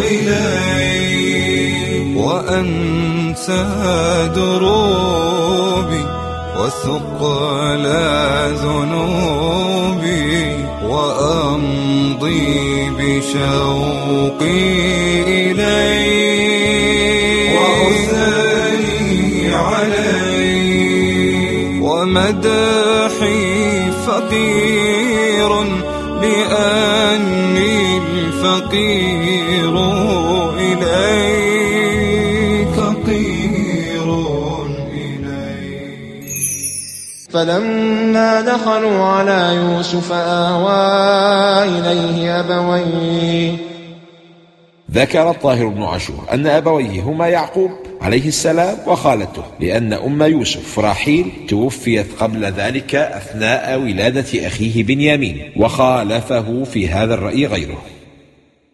إليه وأنسى دروبي وثقل ذنوبي وأمضي بشوقي إليه وأثني عليه ومدحي فقير لأني الفقير إليك فقير إليك. فلما دخلوا على يوسف آوى إليه أبويه. ذكر الطاهر بن عاشور أن أبويه هما يعقوب عليه السلام وخالته لأن أم يوسف راحيل توفيت قبل ذلك أثناء ولادة أخيه بنيامين وخالفه في هذا الرأي غيره.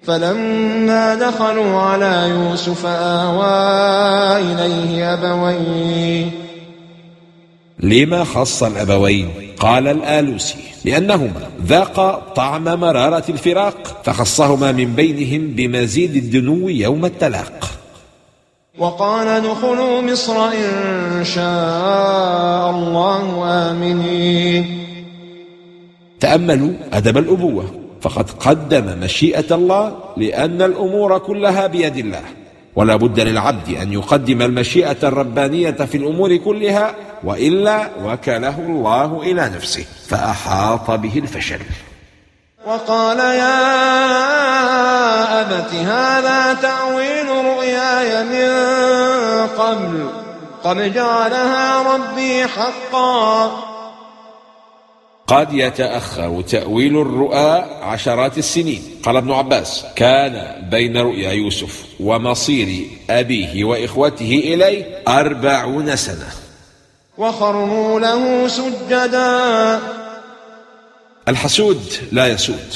فلما دخلوا على يوسف آوى إليه أبويه. لما خص الأبوين؟ قال الآلوسي لأنهما ذاقا طعم مرارة الفراق فخصهما من بينهم بمزيد الدنو يوم التلاق. وقال ادخلوا مصر إن شاء الله آمنين. تأملوا أدب الأبوة. فقد قدم مشيئة الله لأن الأمور كلها بيد الله. ولا بد للعبد أن يقدم المشيئة الربانية في الأمور كلها وإلا وكله الله إلى نفسه فأحاط به الفشل. وقال يا أبت هذا تأويل رؤياي من قبل. قد جعلها ربي حقا. قد يتأخر تأويل الرؤى عشرات السنين. قال ابن عباس كان بين رؤيا يوسف ومصير أبيه وإخوته إليه أربعون سنة. وخروا له سجدا. الحسود لا يسود.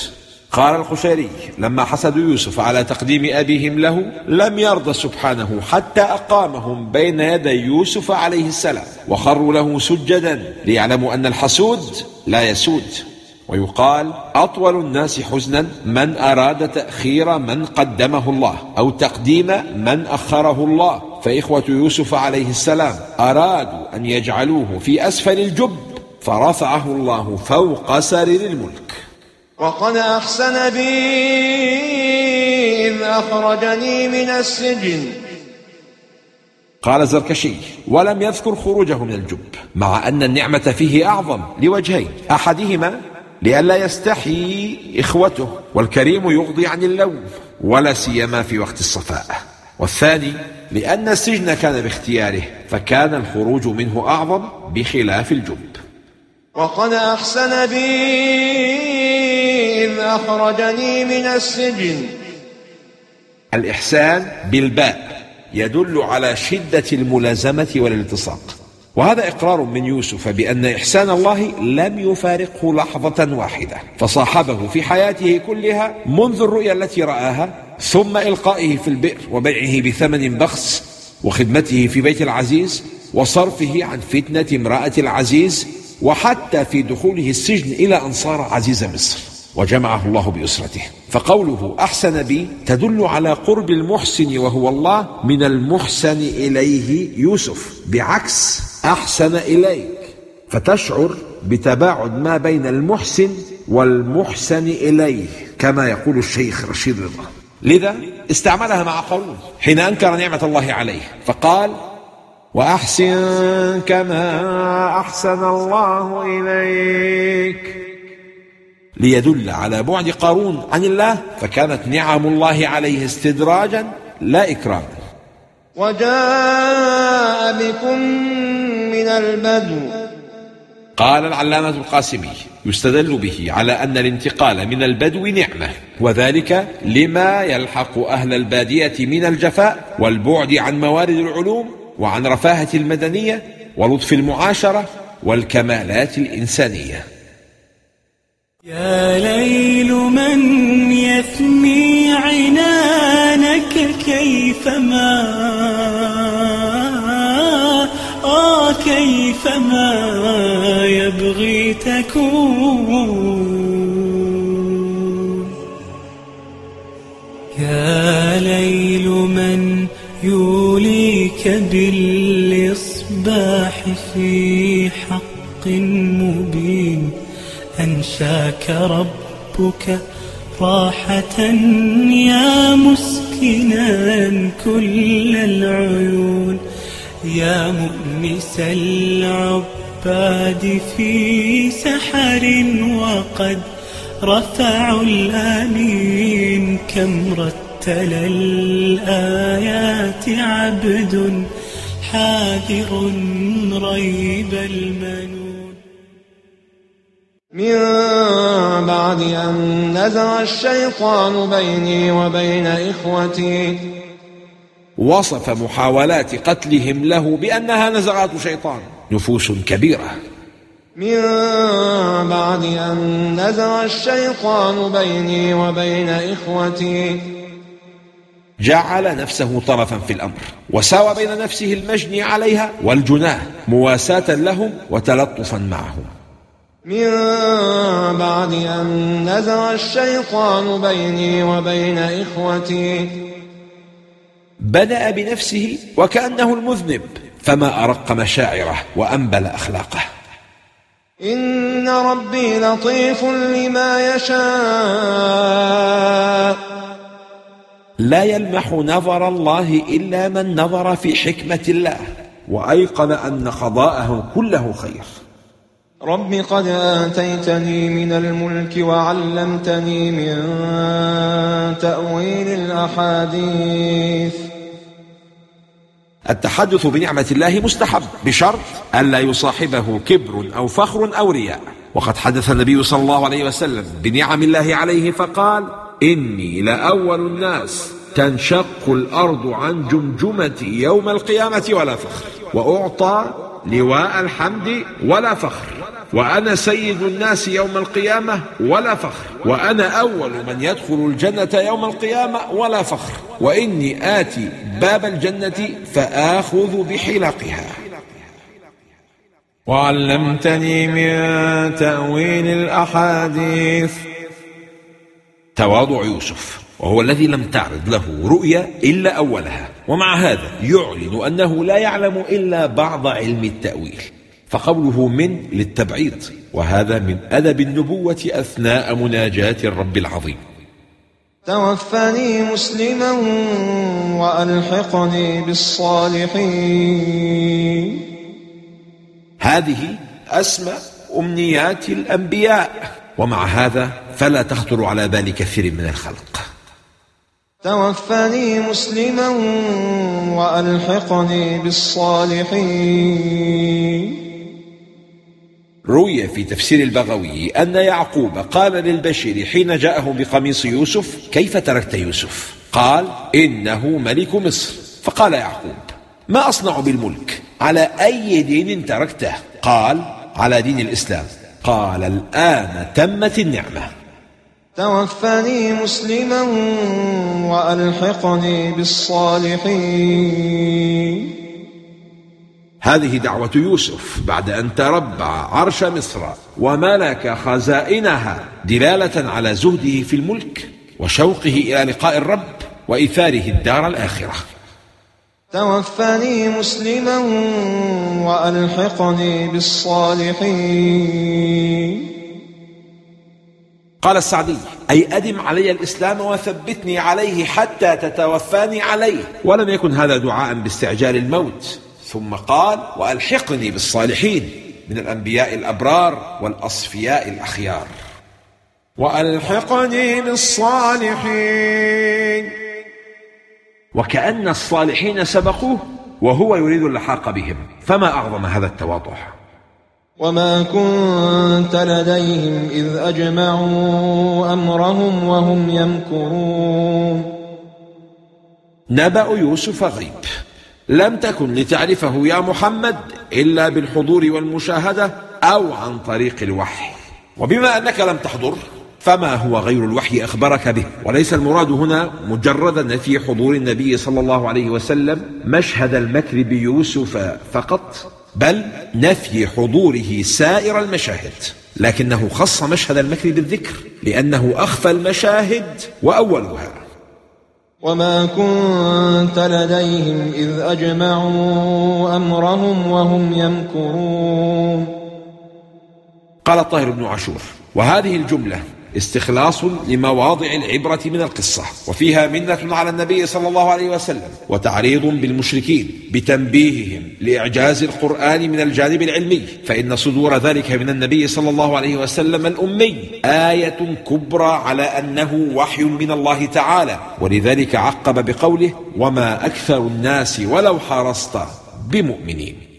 قال القشيري لما حسدوا يوسف على تقديم أبيهم له لم يرضى سبحانه حتى أقامهم بين يدي يوسف عليه السلام وخروا له سجدا ليعلموا أن الحسود لا يسود. ويقال أطول الناس حزنا من أراد تأخير من قدمه الله أو تقديم من أخره الله. فإخوة يوسف عليه السلام أرادوا أن يجعلوه في أسفل الجب فرفعه الله فوق سرير الملك. وقد أحسن بي إذ أخرجني من السجن. قال الزركشي ولم يذكر خروجه من الجب مع أن النعمة فيه أعظم لوجهين أحدهما لئلا يستحي إخوته والكريم يغضي عن اللوم ولا سيما في وقت الصفاء. والثاني لأن السجن كان باختياره فكان الخروج منه أعظم بخلاف الجب. وقد أحسن بي أخرجني من السجن. الإحسان بالباء يدل على شدة الملازمة والالتصاق. وهذا إقرار من يوسف بأن إحسان الله لم يفارقه لحظة واحدة. فصاحبه في حياته كلها منذ الرؤيا التي رآها ثم إلقائه في البئر وبيعه بثمن بخس وخدمته في بيت العزيز وصرفه عن فتنة امرأة العزيز وحتى في دخوله السجن إلى أن صار عزيز مصر. وجمعه الله بأسرته. فقوله أحسن بي تدل على قرب المحسن وهو الله من المحسن إليه يوسف. بعكس أحسن إليك. فتشعر بتباعد ما بين المحسن والمحسن إليه كما يقول الشيخ رشيد رضا لذا استعملها مع قارون حين أنكر نعمة الله عليه. فقال وأحسن كما أحسن الله إليك. ليدل على بعد قارون عن الله فكانت نعم الله عليه استدراجا لا إكراما وجاء بكم من البدو. قال العلامة القاسمي يستدل به على أن الانتقال من البدو نعمة وذلك لما يلحق أهل البادية من الجفاء والبعد عن موارد العلوم وعن رفاهة المدنية ولطف المعاشرة والكمالات الإنسانية. يا ليل من يثني عنانك كيفما آه كيفما يبغي تكون. يا ليل من يوليك بالإصباح في حق أنشاك ربك راحة يا مسكنا كل العيون يا مؤنس العباد في سحر وقد رفعوا الآنين كم رتل الآيات عبد حاذر ريب المنون من بعد أن نزغ الشيطان بيني وبين إخوتي. وصف محاولات قتلهم له بأنها نزغات شيطان. نفوس كبيرة. من بعد أن نزغ الشيطان بيني وبين إخوتي. جعل نفسه طرفا في الأمر وساوى بين نفسه المجني عليها والجناه مواساة لهم وتلطفا معهم. من بعد أن نزغ الشيطان بيني وبين إخوتي. بدأ بنفسه وكأنه المذنب فما أرق مشاعره وأنبل أخلاقه. إن ربي لطيف لما يشاء. لا يلمح نظر الله إلا من نظر في حكمة الله وأيقن أن قضاءه كله خير. رب قد آتيتني من الملك وعلمتني من تأويل الأحاديث. التحدث بنعمة الله مستحب بشرط ألا يصاحبه كبر أو فخر أو رياء. وقد حدث النبي صلى الله عليه وسلم بنعم الله عليه فقال إني لأول الناس تنشق الأرض عن جمجمتي يوم القيامة ولا فخر وأعطى لواء الحمد ولا فخر. وأنا سيد الناس يوم القيامة ولا فخر. وأنا أول من يدخل الجنة يوم القيامة ولا فخر. وإني آتي باب الجنة فآخذ بحلقها وعلمتني من تأويل الأحاديث. تواضع يوسف وهو الذي لم تعرض له رؤيا إلا أولها. ومع هذا يعلن أنه لا يعلم إلا بعض علم التأويل. فقوله من للتبعيض وهذا من أدب النبوة أثناء مناجاة الرب العظيم. توفني مسلما وألحقني بالصالحين. هذه أسمى أمنيات الأنبياء. ومع هذا فلا تخطر على بال كثير من الخلق. توفني مسلما وألحقني بالصالحين. روي في تفسير البغوي أن يعقوب قال للبشير حين جاءه بقميص يوسف كيف تركت يوسف؟ قال إنه ملك مصر. فقال يعقوب ما أصنع بالملك؟ على أي دين تركته؟ قال على دين الإسلام. قال الآن تمت النعمة. توفني مسلما وألحقني بالصالحين. هذه دعوة يوسف بعد أن تربع عرش مصر وملك خزائنها دلالة على زهده في الملك وشوقه إلى لقاء الرب وإيثاره الدار الآخرة. توفني مسلما وألحقني بالصالحين. قال السعدي أي أدم علي الإسلام وثبتني عليه حتى تتوفاني عليه. ولم يكن هذا دعاء باستعجال الموت. ثم قال وألحقني بالصالحين من الأنبياء الأبرار والأصفياء الأخيار. وألحقني بالصالحين. وكأن الصالحين سبقوه وهو يريد اللحاق بهم. فما أعظم هذا التواضع؟ وما كنت لديهم إذ أجمعوا أمرهم وهم يمكرون. نبأ يوسف غيب. لم تكن لتعرفه يا محمد إلا بالحضور والمشاهدة أو عن طريق الوحي. وبما أنك لم تحضر فما هو غير الوحي أخبرك به؟ وليس المراد هنا مجرد نفي حضور النبي صلى الله عليه وسلم مشهد المكر بيوسف فقط بل نفي حضوره سائر المشاهد. لكنه خص مشهد المكر بالذكر لأنه أخفى المشاهد وأولها. وما كنت لديهم إذ أجمعوا أمرهم وهم يمكرون. قال الطاهر بن عاشور وهذه الجملة استخلاص لمواضع العبرة من القصة وفيها منة على النبي صلى الله عليه وسلم وتعريض بالمشركين بتنبيههم لإعجاز القرآن من الجانب العلمي فإن صدور ذلك من النبي صلى الله عليه وسلم الأمي آية كبرى على أنه وحي من الله تعالى ولذلك عقب بقوله وما أكثر الناس ولو حرصت بمؤمنين